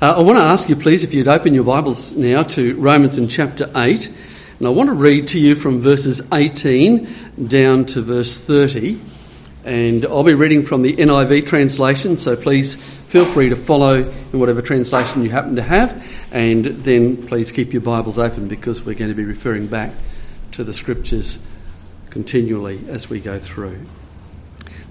Uh, I want to ask you, please, if you'd open your Bibles now to Romans in chapter 8. And I want to read to you from verses 18 down to verse 30. And I'll be reading from the NIV translation, so please feel free to follow in whatever translation you happen to have. And then please keep your Bibles open because we're going to be referring back to the scriptures continually as we go through.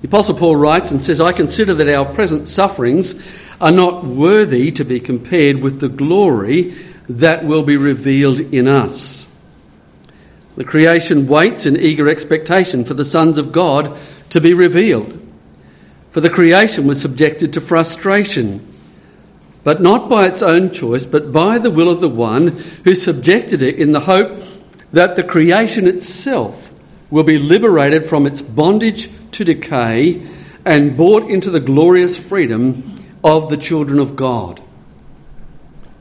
The Apostle Paul writes and says, I consider that our present sufferings are not worthy to be compared with the glory that will be revealed in us. The creation waits in eager expectation for the sons of God to be revealed. For the creation was subjected to frustration, but not by its own choice, but by the will of the one who subjected it in the hope that the creation itself will be liberated from its bondage to decay and brought into the glorious freedom of the children of God.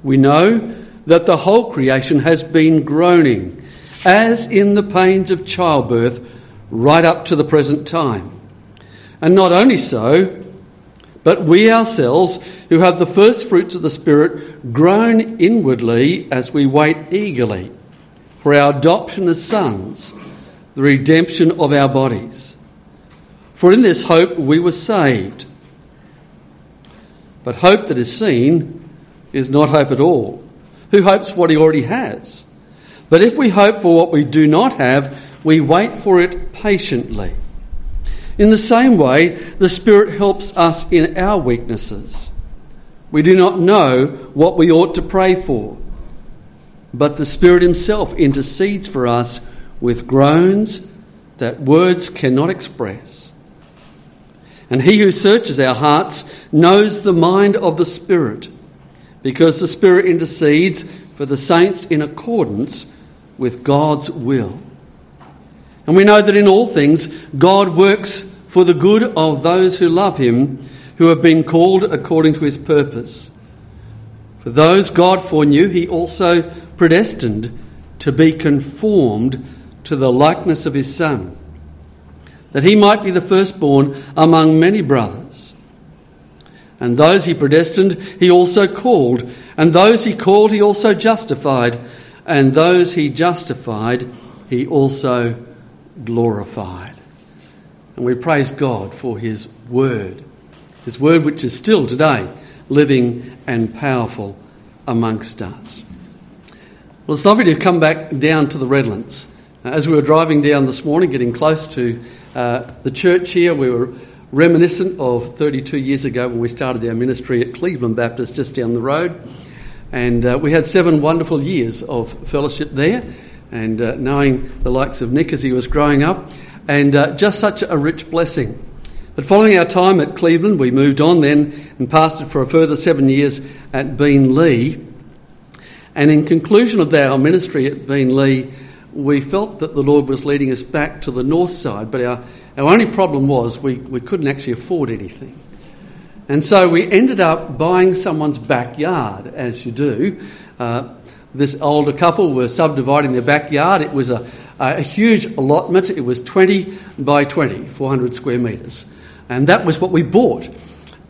We know that the whole creation has been groaning, as in the pains of childbirth, right up to the present time. And not only so, but we ourselves, who have the first fruits of the Spirit, groan inwardly as we wait eagerly for our adoption as sons, the redemption of our bodies. For in this hope we were saved. But hope that is seen is not hope at all. Who hopes what he already has? But if we hope for what we do not have, we wait for it patiently. In the same way, the Spirit helps us in our weaknesses. We do not know what we ought to pray for, but the Spirit Himself intercedes for us with groans that words cannot express. And he who searches our hearts knows the mind of the Spirit, because the Spirit intercedes for the saints in accordance with God's will. And we know that in all things, God works for the good of those who love him, who have been called according to his purpose. For those God foreknew, he also predestined to be conformed to the likeness of his Son that he might be the firstborn among many brothers. And those he predestined, he also called. And those he called, he also justified. And those he justified, he also glorified. And we praise God for his word, his word which is still today living and powerful amongst us. Well, it's lovely to come back down to the Redlands. As we were driving down this morning, getting close to uh, the church here, we were reminiscent of 32 years ago when we started our ministry at Cleveland Baptist just down the road. And uh, we had seven wonderful years of fellowship there and uh, knowing the likes of Nick as he was growing up, and uh, just such a rich blessing. But following our time at Cleveland, we moved on then and pastored for a further seven years at Beenleigh. And in conclusion of our ministry at Beenleigh, we felt that the Lord was leading us back to the north side, but our, our only problem was we, we couldn't actually afford anything. And so we ended up buying someone's backyard, as you do. Uh, this older couple were subdividing their backyard. It was a, a huge allotment. It was 20 by 20, 400 square metres. And that was what we bought.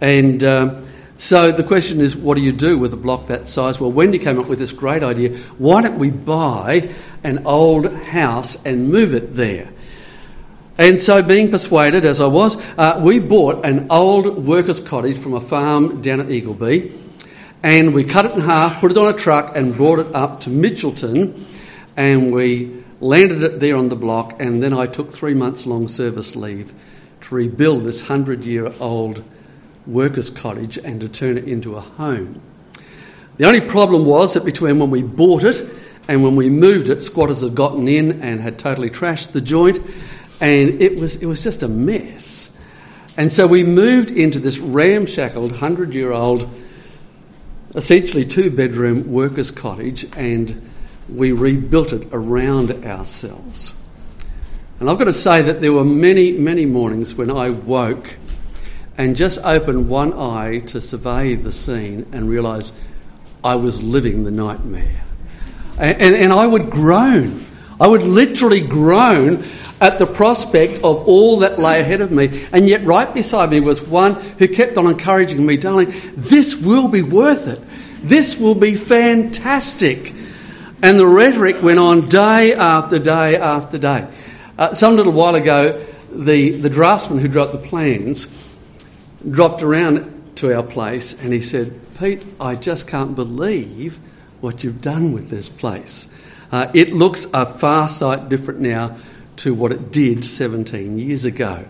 And uh, so the question is, what do you do with a block that size? Well, Wendy came up with this great idea. Why don't we buy an old house and move it there? And so, being persuaded as I was, uh, we bought an old workers' cottage from a farm down at Eagleby, and we cut it in half, put it on a truck, and brought it up to Mitchelton, and we landed it there on the block. And then I took three months long service leave to rebuild this hundred year old workers' cottage and to turn it into a home. The only problem was that between when we bought it and when we moved it, squatters had gotten in and had totally trashed the joint, and it was, it was just a mess. And so we moved into this ramshackled, 100 year old, essentially two bedroom workers' cottage, and we rebuilt it around ourselves. And I've got to say that there were many, many mornings when I woke and just open one eye to survey the scene and realise I was living the nightmare. And, and, and, I would groan. I would literally groan at the prospect of all that lay ahead of me. And yet, right beside me was one who kept on encouraging me, darling, this will be worth it. This will be fantastic. And the rhetoric went on day after day after day. Uh, some little while ago, the, the draftsman who drew up the plans dropped around to our place and he said, Pete, I just can't believe what you've done with this place. Uh, it looks a far sight different now to what it did 17 years ago.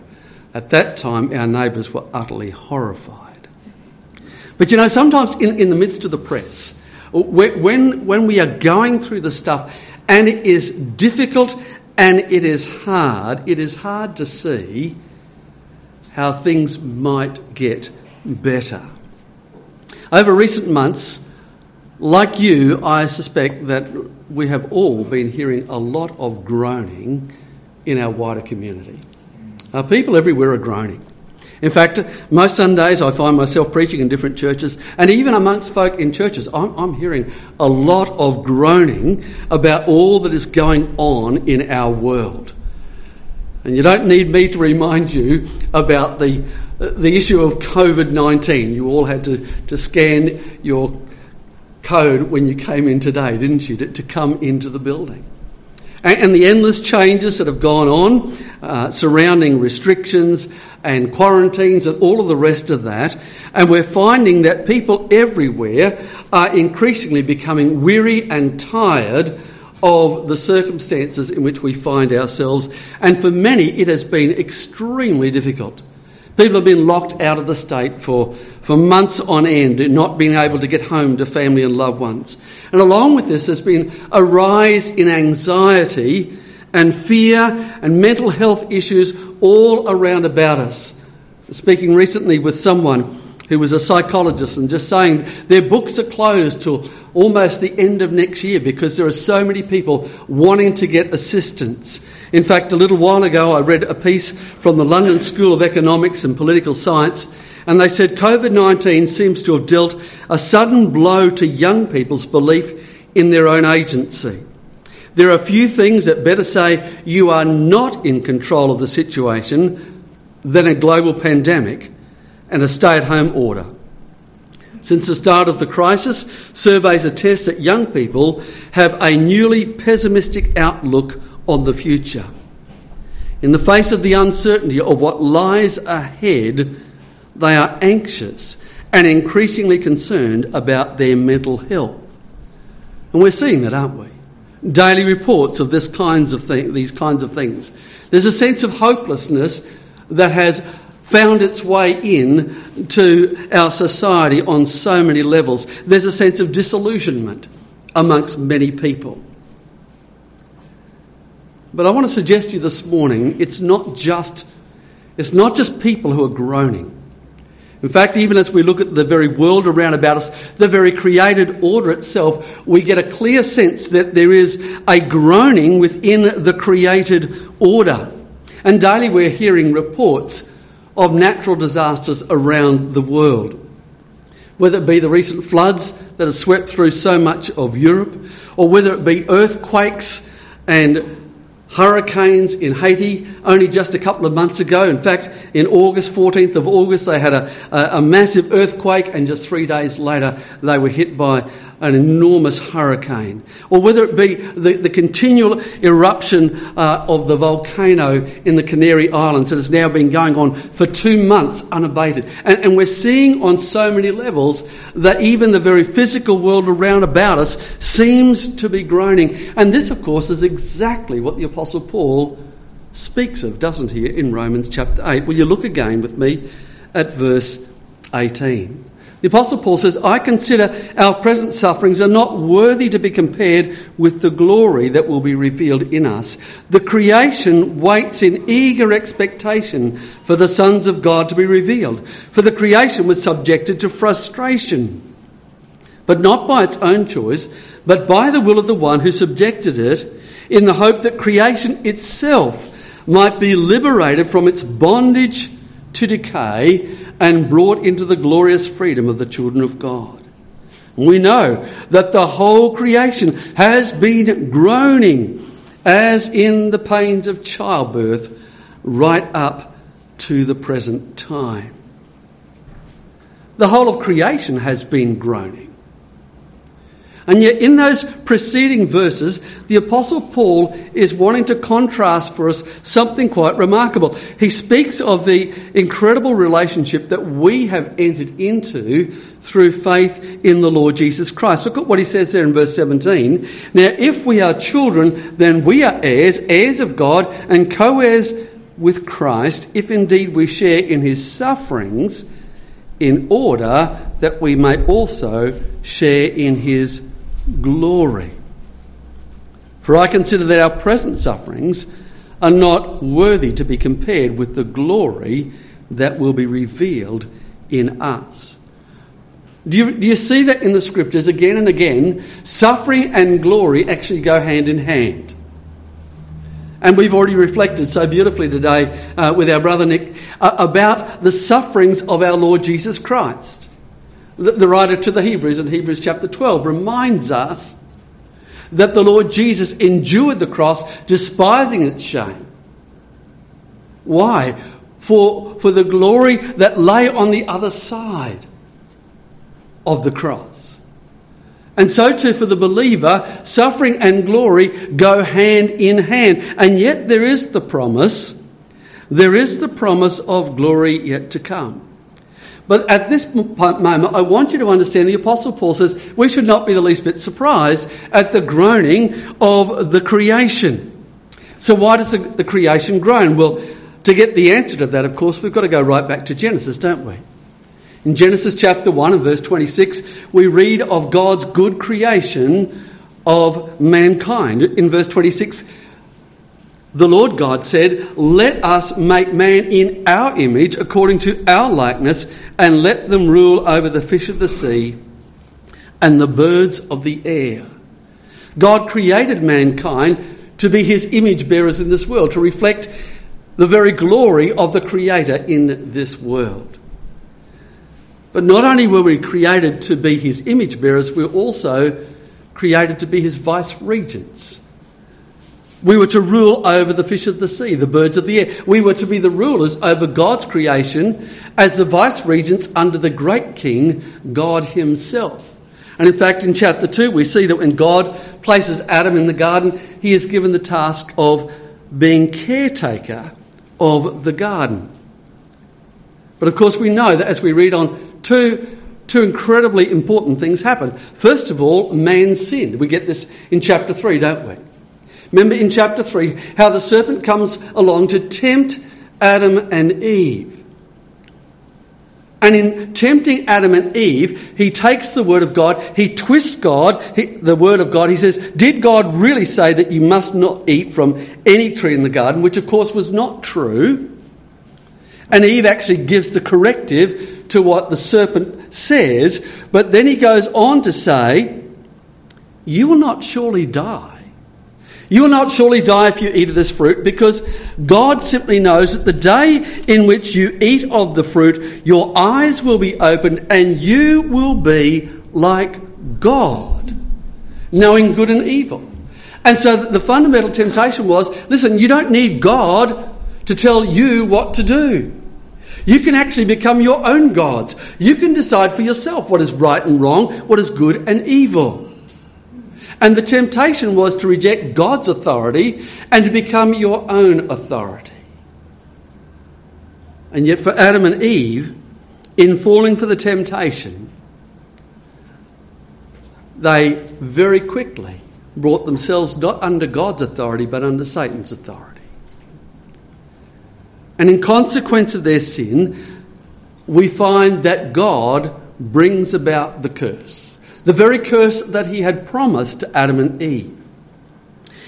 At that time, our neighbours were utterly horrified. But you know, sometimes in, in the midst of the press, when, when we are going through the stuff and it is difficult and it is hard, it is hard to see how things might get better. Over recent months, like you, I suspect that we have all been hearing a lot of groaning in our wider community. Uh, people everywhere are groaning. In fact, most Sundays I find myself preaching in different churches, and even amongst folk in churches, I'm, I'm, hearing a lot of groaning about all that is going on in our world. And you don't need me to remind you about the, the issue of COVID 19. You all had to, to scan your code when you came in today, didn't you, to, to come into the building and, the endless changes that have gone on uh, surrounding restrictions and quarantines and all of the rest of that. And we're finding that people everywhere are increasingly becoming weary and tired of the circumstances in which we find ourselves. And for many, it has been extremely difficult. People have been locked out of the state for, for months on end, not being able to get home to family and loved ones. And along with this, there's been a rise in anxiety and fear and mental health issues all around about us. Speaking recently with someone who was a psychologist and just saying their books are closed till almost the end of next year because there are so many people wanting to get assistance. In fact, a little while ago, I read a piece from the London School of Economics and Political Science, and they said COVID 19 seems to have dealt a sudden blow to young people's belief in their own agency. There are few things that better say you are not in control of the situation than a global pandemic and a stay at home order. Since the start of the crisis, surveys attest that young people have a newly pessimistic outlook on the future. In the face of the uncertainty of what lies ahead, they are anxious and increasingly concerned about their mental health. And we're seeing that, aren't we? Daily reports of this kinds of these kinds of things. There's a sense of hopelessness that has found its way in to our society on so many levels. There's a sense of disillusionment amongst many people. But I want to suggest to you this morning it's not just it's not just people who are groaning. In fact, even as we look at the very world around about us, the very created order itself, we get a clear sense that there is a groaning within the created order. And daily we're hearing reports of natural disasters around the world. Whether it be the recent floods that have swept through so much of Europe, or whether it be earthquakes and hurricanes in Haiti only just a couple of months ago. In fact, in August, 14th of August, they had a, a, a massive earthquake, and just three days later, they were hit by an enormous hurricane, or whether it be the, the continual eruption uh, of the volcano in the Canary Islands that has now been going on for two months unabated. And, and we're seeing on so many levels that even the very physical world around about us seems to be groaning. And this, of course, is exactly what the Apostle Paul speaks of, doesn't he, in Romans chapter 8? Will you look again with me at verse 18? The Apostle Paul says, I consider our present sufferings are not worthy to be compared with the glory that will be revealed in us. The creation waits in eager expectation for the sons of God to be revealed. For the creation was subjected to frustration, but not by its own choice, but by the will of the one who subjected it, in the hope that creation itself might be liberated from its bondage to decay and brought into the glorious freedom of the children of God. We know that the whole creation has been groaning as in the pains of childbirth right up to the present time. The whole of creation has been groaning. And yet, in those preceding verses, the Apostle Paul is wanting to contrast for us something quite remarkable. He speaks of the incredible relationship that we have entered into through faith in the Lord Jesus Christ. Look at what he says there in verse 17. Now, if we are children, then we are heirs, heirs of God, and co heirs with Christ, if indeed we share in his sufferings, in order that we may also share in his glory. For I consider that our present sufferings are not worthy to be compared with the glory that will be revealed in us. Do you, do you see that in the scriptures again and again? Suffering and glory actually go hand in hand. And we've already reflected so beautifully today uh, with our brother Nick uh, about the sufferings of our Lord Jesus Christ. The, writer to the Hebrews in Hebrews chapter 12 reminds us that the Lord Jesus endured the cross, despising its shame. Why? For, for the glory that lay on the other side of the cross. And so too for the believer, suffering and glory go hand in hand. And yet there is the promise, there is the promise of glory yet to come. But at this moment, I want you to understand the Apostle Paul says we should not be the least bit surprised at the groaning of the creation. So, why does the creation groan? Well, to get the answer to that, of course, we've got to go right back to Genesis, don't we? In Genesis chapter 1 and verse 26, we read of God's good creation of mankind. In verse 26, the Lord God said, Let us make man in our image, according to our likeness, and let them rule over the fish of the sea and the birds of the air. God created mankind to be his image bearers in this world, to reflect the very glory of the Creator in this world. But not only were we created to be his image bearers, we were also created to be his vice regents. We were to rule over the fish of the sea, the birds of the air. We were to be the rulers over God's creation as the vice regents under the great king, God Himself. And in fact, in chapter 2, we see that when God places Adam in the garden, He is given the task of being caretaker of the garden. But of course, we know that as we read on, two, two incredibly important things happen. First of all, man sinned. We get this in chapter 3, don't we? Remember in chapter 3 how the serpent comes along to tempt Adam and Eve. And in tempting Adam and Eve, he takes the word of God, he twists God, he, the word of God. He says, Did God really say that you must not eat from any tree in the garden? Which, of course, was not true. And Eve actually gives the corrective to what the serpent says. But then he goes on to say, You will not surely die. You will not surely die if you eat of this fruit, because God simply knows that the day in which you eat of the fruit, your eyes will be opened and you will be like God, knowing good and evil. And so the fundamental temptation was listen, you don't need God to tell you what to do. You can actually become your own gods. You can decide for yourself what is right and wrong, what is good and evil. And the temptation was to reject God's authority and to become your own authority. And yet, for Adam and Eve, in falling for the temptation, they very quickly brought themselves not under God's authority but under Satan's authority. And in consequence of their sin, we find that God brings about the curse the very curse that he had promised to Adam and Eve.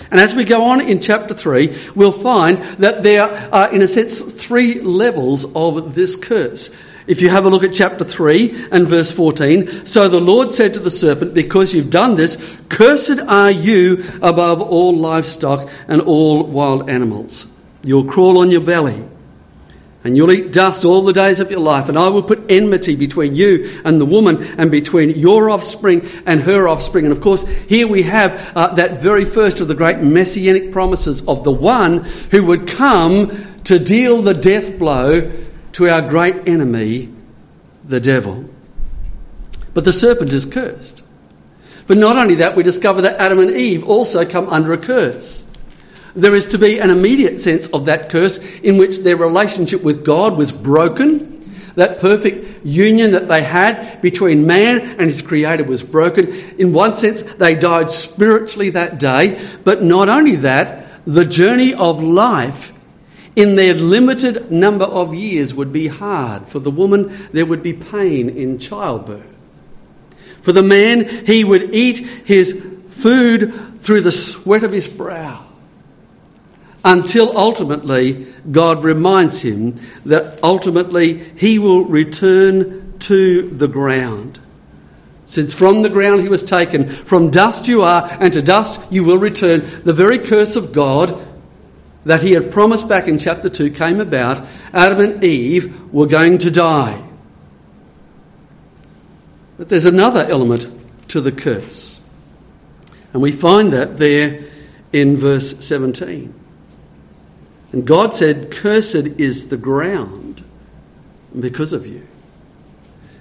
And as we go on in chapter 3, we'll find that there are, in a sense, three levels of this curse. If you have a look at chapter 3 and verse 14, so the Lord said to the serpent, Because you've done this, cursed are you above all livestock and all wild animals. You'll crawl on your belly and you'll eat dust all the days of your life, and I will put enmity between you and the woman, and between your offspring and her offspring. And of course, here we have uh, that very first of the great messianic promises of the one who would come to deal the death blow to our great enemy, the devil. But the serpent is cursed. But not only that, we discover that Adam and Eve also come under a curse. There is to be an immediate sense of that curse in which their relationship with God was broken. That perfect union that they had between man and his creator was broken. In one sense, they died spiritually that day. But not only that, the journey of life in their limited number of years would be hard. For the woman, there would be pain in childbirth. For the man, he would eat his food through the sweat of his brow until ultimately God reminds him that ultimately he will return to the ground. Since from the ground he was taken, from dust you are, and to dust you will return, the very curse of God that he had promised back in chapter 2 came about. Adam and Eve were going to die. But there's another element to the curse. And we find that there in verse 17. And God said, Cursed is the ground because of you.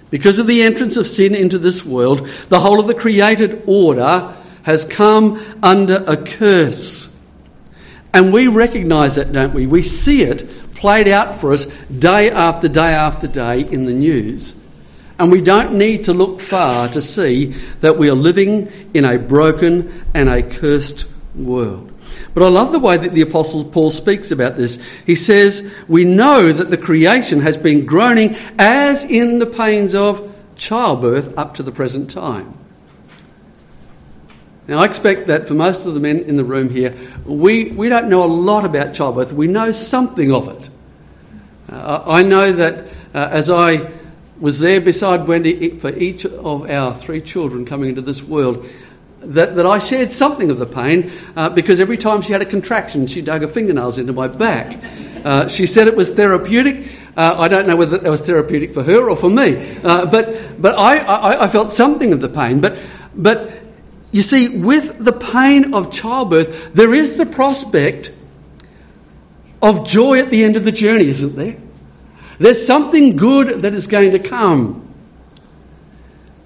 Because of the entrance of sin into this world, the whole of the created order has come under a curse. And we recognize that, don't we? We see it played out for us day after day after day in the news. And we don't need to look far to see that we are living in a broken and a cursed world. But I love the way that the Apostle Paul speaks about this. He says, We know that the creation has been groaning as in the pains of childbirth up to the present time. Now, I expect that for most of the men in the room here, we, we don't know a lot about childbirth. We know something of it. Uh, I know that uh, as I was there beside Wendy for each of our three children coming into this world, that, that I shared something of the pain uh, because every time she had a contraction, she dug her fingernails into my back. Uh, she said it was therapeutic. Uh, I don't know whether that was therapeutic for her or for me, uh, but, but I, I, I, felt something of the pain. But, but you see, with the pain of childbirth, there is the prospect of joy at the end of the journey, isn't there? There's something good that is going to come.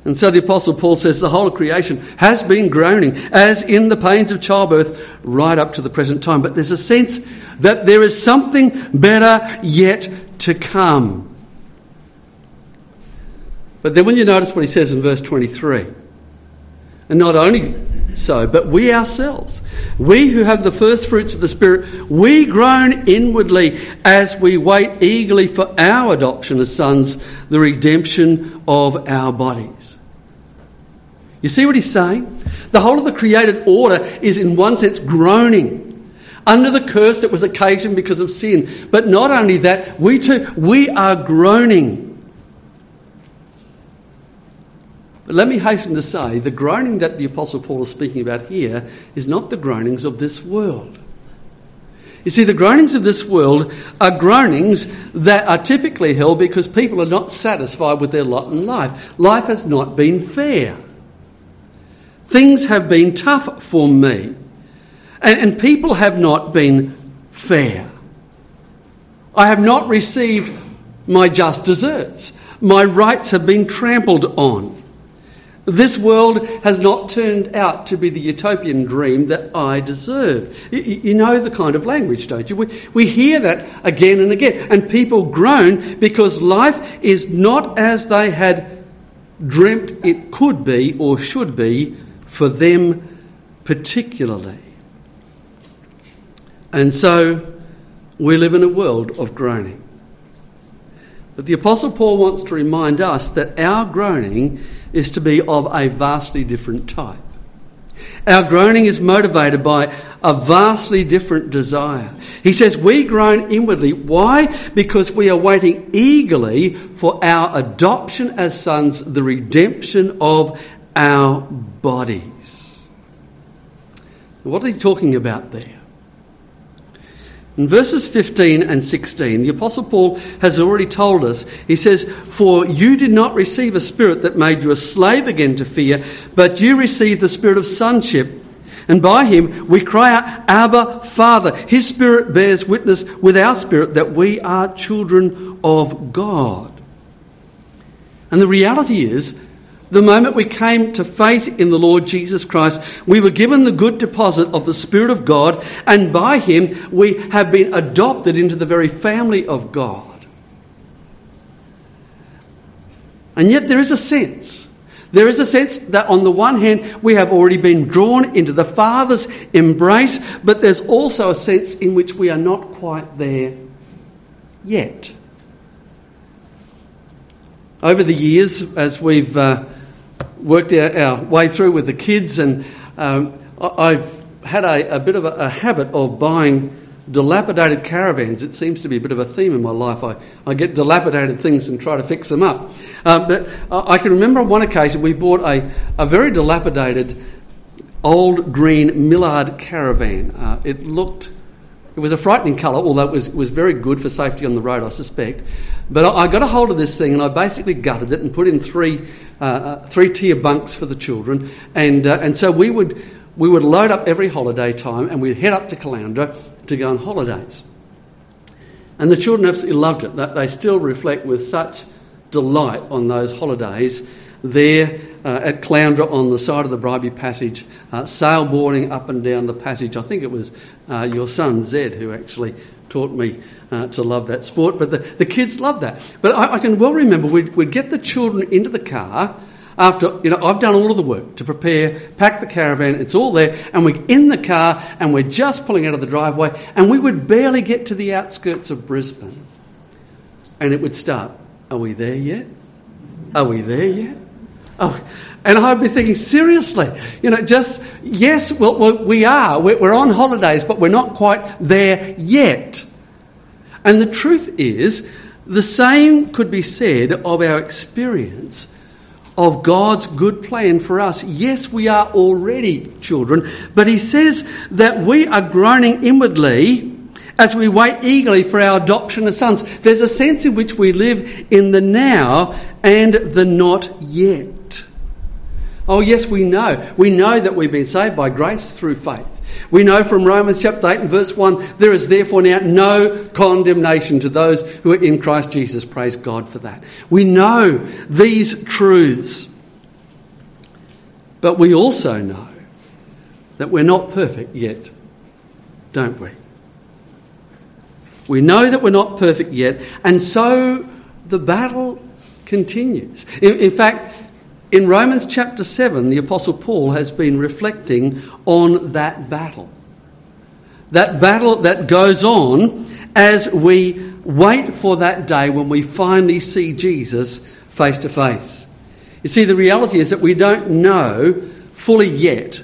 And so the Apostle Paul says the whole creation has been groaning, as in the pains of childbirth, right up to the present time. But there's a sense that there is something better yet to come. But then when you notice what he says in verse 23, and not only so, but we ourselves, we who have the first fruits of the Spirit, we groan inwardly as we wait eagerly for our adoption as sons, the redemption of our bodies. You see what he's saying? The whole of the created order is, in one sense, groaning under the curse that was occasioned because of sin. But not only that, we too, we are groaning. But let me hasten to say the groaning that the Apostle Paul is speaking about here is not the groanings of this world. You see, the groanings of this world are groanings that are typically held because people are not satisfied with their lot in life. Life has not been fair. Things have been tough for me, and, and people have not been fair. I have not received my just deserts. My rights have been trampled on. This world has not turned out to be the utopian dream that I deserve. You, know the kind of language, don't you? We, we hear that again and again, and people groan because life is not as they had dreamt it could be or should be for them particularly. And so we live in a world of groaning. But the Apostle Paul wants to remind us that our groaning is to be of a vastly different type. Our groaning is motivated by a vastly different desire. He says, We groan inwardly. Why? Because we are waiting eagerly for our adoption as sons, the redemption of our bodies. What are he talking about there? In verses 15 and 16, the Apostle Paul has already told us, he says, For you did not receive a spirit that made you a slave again to fear, but you received the spirit of sonship. And by him we cry out, Abba, Father. His spirit bears witness with our spirit that we are children of God. And the reality is The moment we came to faith in the Lord Jesus Christ, we were given the good deposit of the Spirit of God, and by Him we have been adopted into the very family of God. And yet there is a sense. There is a sense that on the one hand we have already been drawn into the Father's embrace, but there's also a sense in which we are not quite there yet. Over the years, as we've uh, worked our, our, way through with the kids, and um, I've had a, a bit of a, a, habit of buying dilapidated caravans. It seems to be a bit of a theme in my life. I, I get dilapidated things and try to fix them up. Um, but I can remember on one occasion we bought a, a very dilapidated old green Millard caravan. Uh, it looked it was a frightening colour, although it was, was very good for safety on the road, I suspect. But I, I got a hold of this thing and I basically gutted it and put in three, three tier bunks for the children. And, uh, and so we would, we would load up every holiday time and we'd head up to Caloundra to go on holidays. And the children absolutely loved it. That They still reflect with such delight on those holidays there uh, at Caloundra on the side of the Bribie Passage, uh, sailboarding up and down the passage. I think it was uh, your son Zed who actually taught me uh, to love that sport, but the, the kids love that. But I, I can well remember we'd, we'd get the children into the car after, you know, I've done all of the work to prepare, pack the caravan, it's all there, and we're in the car and we're just pulling out of the driveway, and we would barely get to the outskirts of Brisbane. And it would start, Are we there yet? Are we there yet? Oh, and I'd be thinking, seriously, you know, just, yes, well, we are. We're on holidays, but we're not quite there yet. And the truth is, the same could be said of our experience of God's good plan for us. Yes, we are already children, but He says that we are groaning inwardly as we wait eagerly for our adoption as sons. There's a sense in which we live in the now and the not yet. Oh, yes, we know. We know that we've been saved by grace through faith. We know from Romans chapter 8 and verse 1 there is therefore now no condemnation to those who are in Christ Jesus. Praise God for that. We know these truths. But we also know that we're not perfect yet, don't we? We know that we're not perfect yet, and so the battle continues. In, in fact, in Romans chapter 7, the Apostle Paul has been reflecting on that battle. That battle that goes on as we wait for that day when we finally see Jesus face to face. You see, the reality is that we don't know fully yet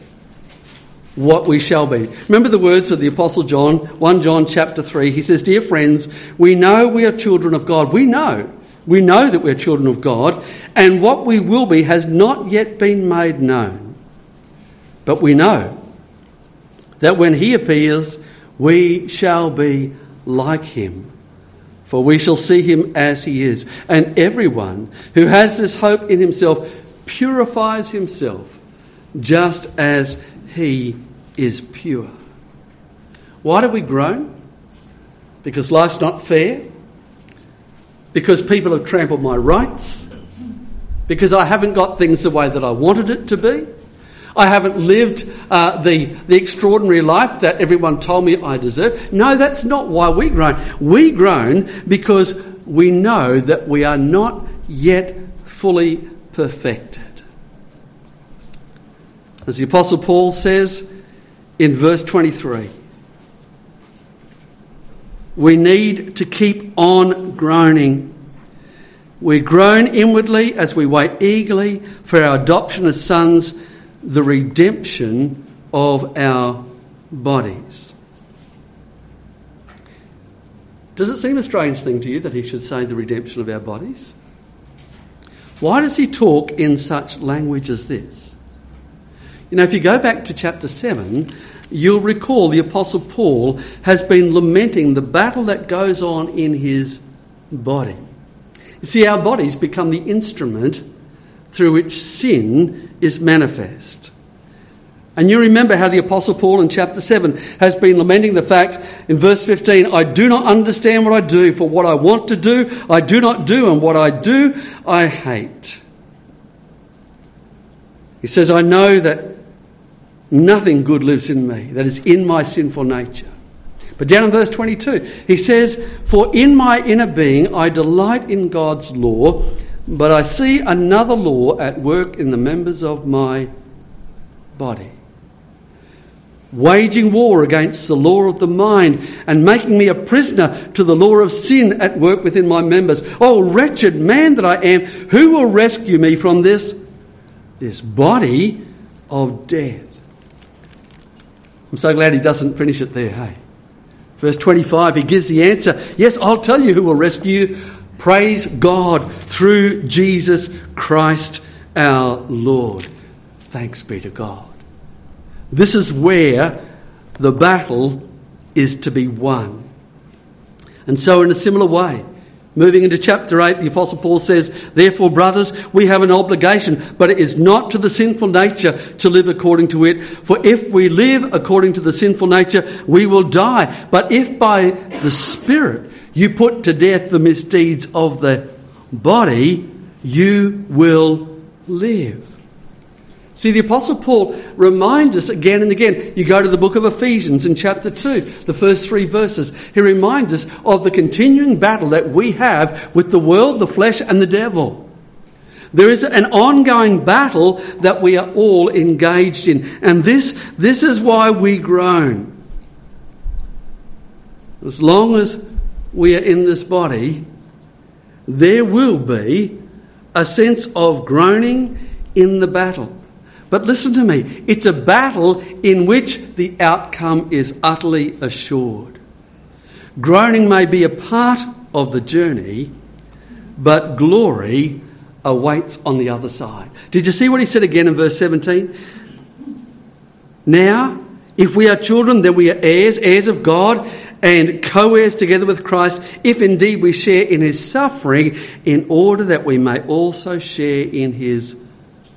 what we shall be. Remember the words of the Apostle John, 1 John chapter 3. He says, Dear friends, we know we are children of God. We know we know that we're children of God, and what we will be has not yet been made known. But we know that when He appears, we shall be like Him, for we shall see Him as He is. And everyone who has this hope in himself purifies himself just as He is pure. Why do we groan? Because life's not fair because people have trampled my rights, because I haven't got things the way that I wanted it to be. I haven't lived uh, the, the extraordinary life that everyone told me I deserve. No, that's not why we groan. We groan because we know that we are not yet fully perfected. As the Apostle Paul says in verse 23 we need to keep on groaning. We groan inwardly as we wait eagerly for our adoption as sons, the redemption of our bodies. Does it seem a strange thing to you that he should say the redemption of our bodies? Why does he talk in such language as this? You know, if you go back to chapter 7, you'll recall the Apostle Paul has been lamenting the battle that goes on in his body. You see, our bodies become the instrument through which sin is manifest. And you remember how the Apostle Paul in chapter 7 has been lamenting the fact in verse 15 I do not understand what I do, for what I want to do, I do not do, and what I do, I hate. He says, I know that nothing good lives in me, that is in my sinful nature. But down in verse 22, he says, For in my inner being I delight in God's law, but I see another law at work in the members of my body. Waging war against the law of the mind and making me a prisoner to the law of sin at work within my members. Oh, wretched man that I am, who will rescue me from this, this body of death? I'm so glad he doesn't finish it there, hey? Verse 25, he gives the answer Yes, I'll tell you who will rescue you. Praise God through Jesus Christ our Lord. Thanks be to God. This is where the battle is to be won. And so, in a similar way, moving into chapter 8, the Apostle Paul says, Therefore, brothers, we have an obligation, but it is not to the sinful nature to live according to it. For if we live according to the sinful nature, we will die. But if by the Spirit you put to death the misdeeds of the body, you will live. See, the Apostle Paul reminds us again and again. You go to the book of Ephesians in chapter 2, the first three verses. He reminds us of the continuing battle that we have with the world, the flesh, and the devil. There is an ongoing battle that we are all engaged in. And this, this is why we groan. As long as we are in this body, there will be a sense of groaning in the battle. But listen to me, it's a battle in which the outcome is utterly assured. Groaning may be a part of the journey, but glory awaits on the other side. Did you see what he said again in verse 17? Now, if we are children, then we are heirs, heirs of God, and co heirs together with Christ, if indeed we share in his suffering, in order that we may also share in his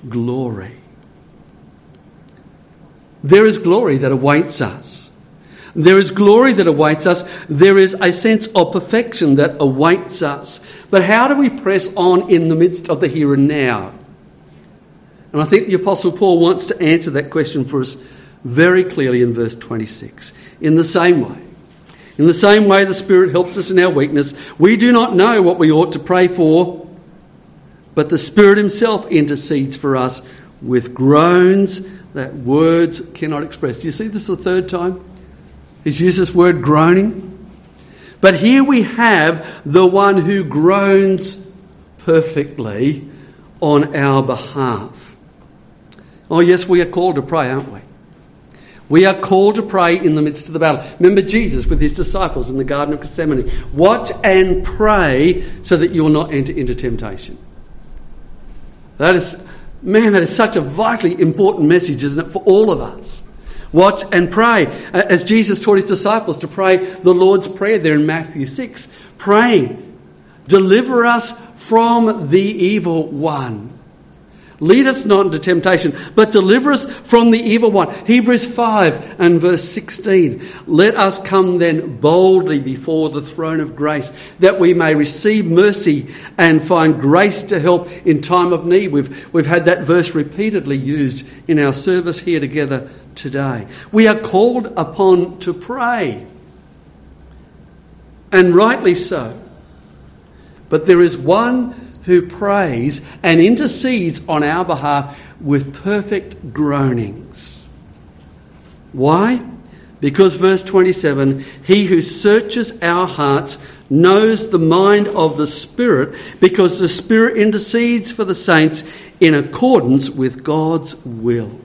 glory. There is glory that awaits us. There is glory that awaits us. There is a sense of perfection that awaits us. But how do we press on in the midst of the here and now? And I think the Apostle Paul wants to answer that question for us very clearly in verse 26. In the same way, in the same way the Spirit helps us in our weakness, we do not know what we ought to pray for, but the Spirit Himself intercedes for us with groans that words cannot express. Do you see this the third time? He's used this word groaning. But here we have the one who groans perfectly on our behalf. Oh, yes, we are called to pray, aren't we? We are called to pray in the midst of the battle. Remember Jesus with his disciples in the Garden of Gethsemane. Watch and pray so that you will not enter into temptation. That is Man, that is such a vitally important message, isn't it, for all of us? Watch and pray. Uh, as Jesus taught his disciples to pray the Lord's Prayer there in Matthew 6, praying, Deliver us from the evil one. Lead us not into temptation, but deliver us from the evil one. Hebrews 5 and verse 16. Let us come then boldly before the throne of grace, that we may receive mercy and find grace to help in time of need. We've, we've had that verse repeatedly used in our service here together today. We are called upon to pray, and rightly so. But there is one who prays and intercedes on our behalf with perfect groanings. Why? Because verse 27 He who searches our hearts knows the mind of the Spirit, because the Spirit intercedes for the saints in accordance with God's will.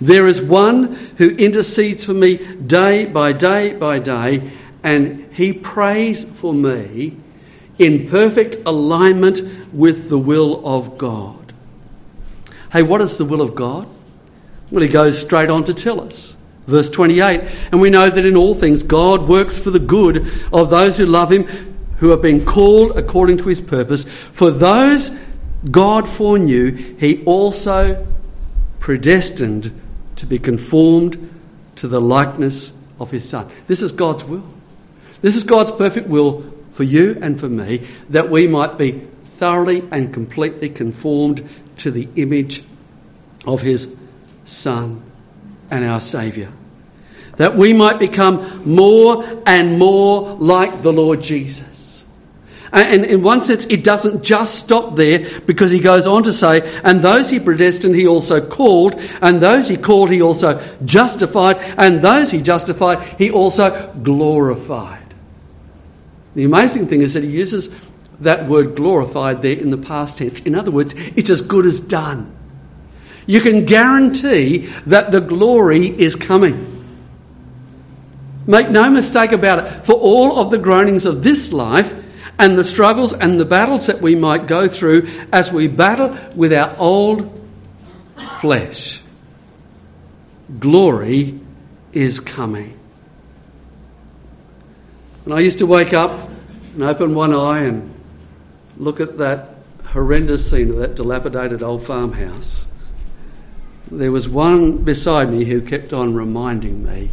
There is one who intercedes for me day by day by day, and he prays for me in perfect alignment with the will of God. Hey, what is the will of God? Well, he goes straight on to tell us. Verse 28 And we know that in all things God works for the good of those who love him, who have been called according to his purpose. For those God foreknew, he also predestined to be conformed to the likeness of his Son. This is God's will. This is God's perfect will for you and for me, that we might be thoroughly and completely conformed to the image of his Son and our Saviour. That we might become more and more like the Lord Jesus. And in one sense, it doesn't just stop there because he goes on to say, and those he predestined, he also called, and those he called, he also justified, and those he justified, he also glorified. The amazing thing is that he uses that word glorified there in the past tense. In other words, it's as good as done. You can guarantee that the glory is coming. Make no mistake about it, for all of the groanings of this life and the struggles and the battles that we might go through as we battle with our old flesh, glory is coming. And I used to wake up and open one eye and look at that horrendous scene of that dilapidated old farmhouse. There was one beside me who kept on reminding me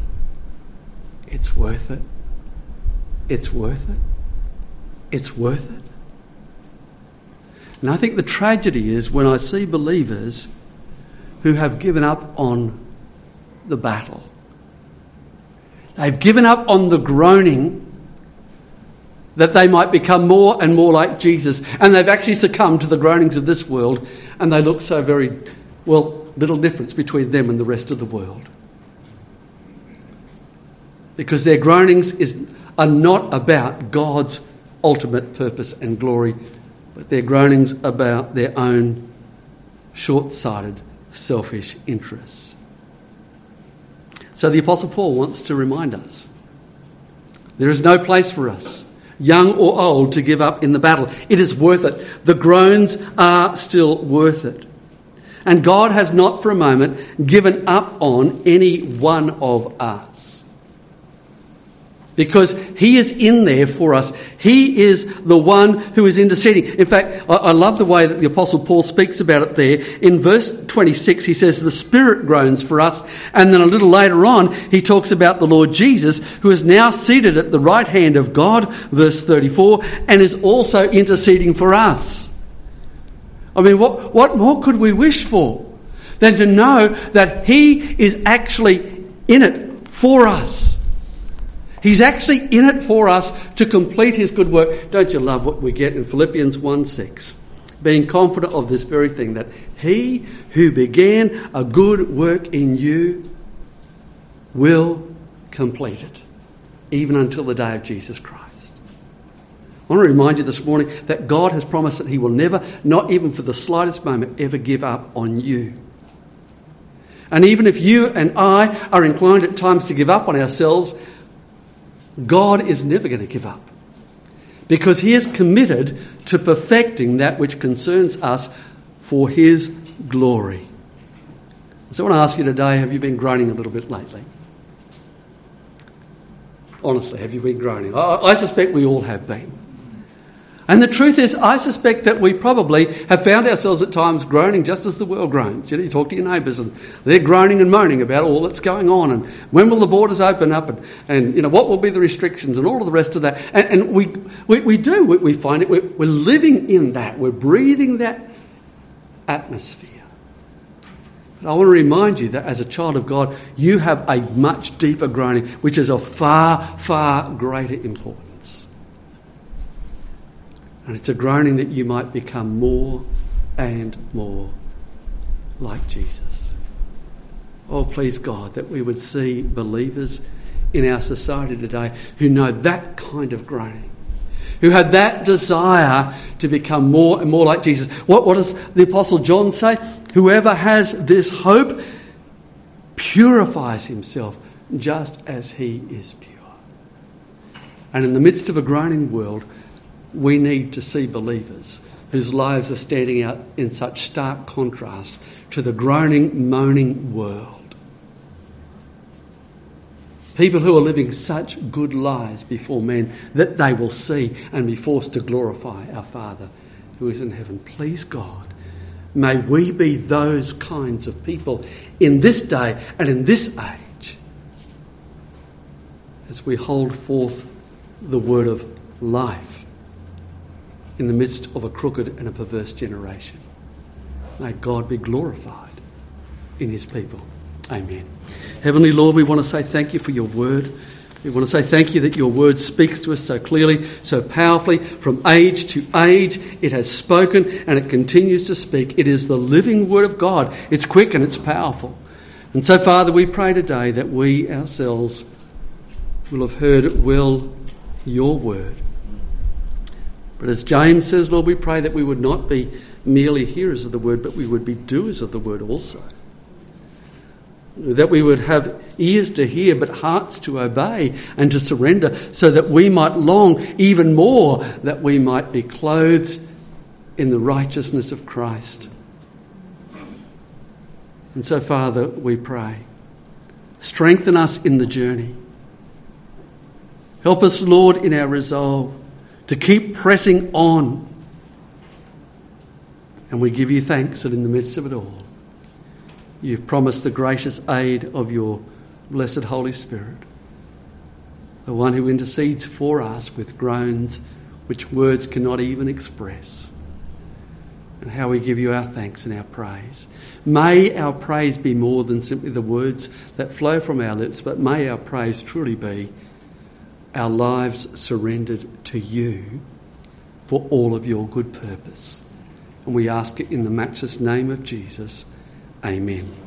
it's worth it. It's worth it. It's worth it. And I think the tragedy is when I see believers who have given up on the battle. They've given up on the groaning that they might become more and more like Jesus. And they've actually succumbed to the groanings of this world, and they look so very, well, little difference between them and the rest of the world. Because their groanings is, are not about God's ultimate purpose and glory, but their groanings about their own short sighted, selfish interests. So the Apostle Paul wants to remind us there is no place for us young or old, to give up in the battle. It is worth it. The groans are still worth it. And God has not for a moment given up on any one of us because He is in there for us. He is the one who is interceding. In fact, I, love the way that the Apostle Paul speaks about it there. In verse 26, he says, The Spirit groans for us. And then a little later on, he talks about the Lord Jesus, who is now seated at the right hand of God, verse 34, and is also interceding for us. I mean, what, what more could we wish for than to know that He is actually in it for us? He's actually in it for us to complete his good work. Don't you love what we get in Philippians 1 6? Being confident of this very thing, that he who began a good work in you will complete it, even until the day of Jesus Christ. I want to remind you this morning that God has promised that He will never, not even for the slightest moment, ever give up on you. And even if you and I are inclined at times to give up on ourselves, God is never going to give up because He is committed to perfecting that which concerns us for His glory. So I want to ask you today have you been groaning a little bit lately? Honestly, have you been groaning? I, I suspect we all have been. And the truth is, I suspect that we probably have found ourselves at times groaning just as the world groans. You, know, you talk to your neighbours and they're groaning and moaning about all that's going on and when will the borders open up and, and you know, what will be the restrictions and all of the rest of that. And, and we, we, we, do, we, we find it, we're, we're living in that, we're breathing that atmosphere. But I want to remind you that as a child of God, you have a much deeper groaning, which is of far, far greater importance. And it's a groaning that you might become more and more like Jesus. Oh, please God, that we would see believers in our society today who know that kind of groaning, who have that desire to become more and more like Jesus. What, what does the Apostle John say? Whoever has this hope purifies himself just as he is pure. And in the midst of a groaning world, we need to see believers whose lives are standing out in such stark contrast to the groaning, moaning world. People who are living such good lives before men that they will see and be forced to glorify our Father who is in heaven. Please, God, may we be those kinds of people in this day and in this age as we hold forth the word of life in the midst of a crooked and a perverse generation. May God be glorified in his people. Amen. Heavenly Lord, we want to say thank you for your word. We want to say thank you that your word speaks to us so clearly, so powerfully. From age to age, it has spoken and it continues to speak. It is the living word of God. It's quick and it's powerful. And so, Father, we pray today that we ourselves will have heard well your word. But as James says, Lord, we pray that we would not be merely hearers of the word, but we would be doers of the word also that we would have ears to hear but hearts to obey and to surrender, so that we might long even more that we might be clothed in the righteousness of Christ. And so, Father, we pray, strengthen us in the journey. Help us, Lord, in our resolve to keep pressing on. And we give you thanks that in the midst of it all, You've promised the gracious aid of your blessed Holy Spirit, the one who intercedes for us with groans which words cannot even express. And how we give you our thanks and our praise. May our praise be more than simply the words that flow from our lips, but may our praise truly be our lives surrendered to you for all of your good purpose. And we ask it in the matchless name of Jesus. Amen.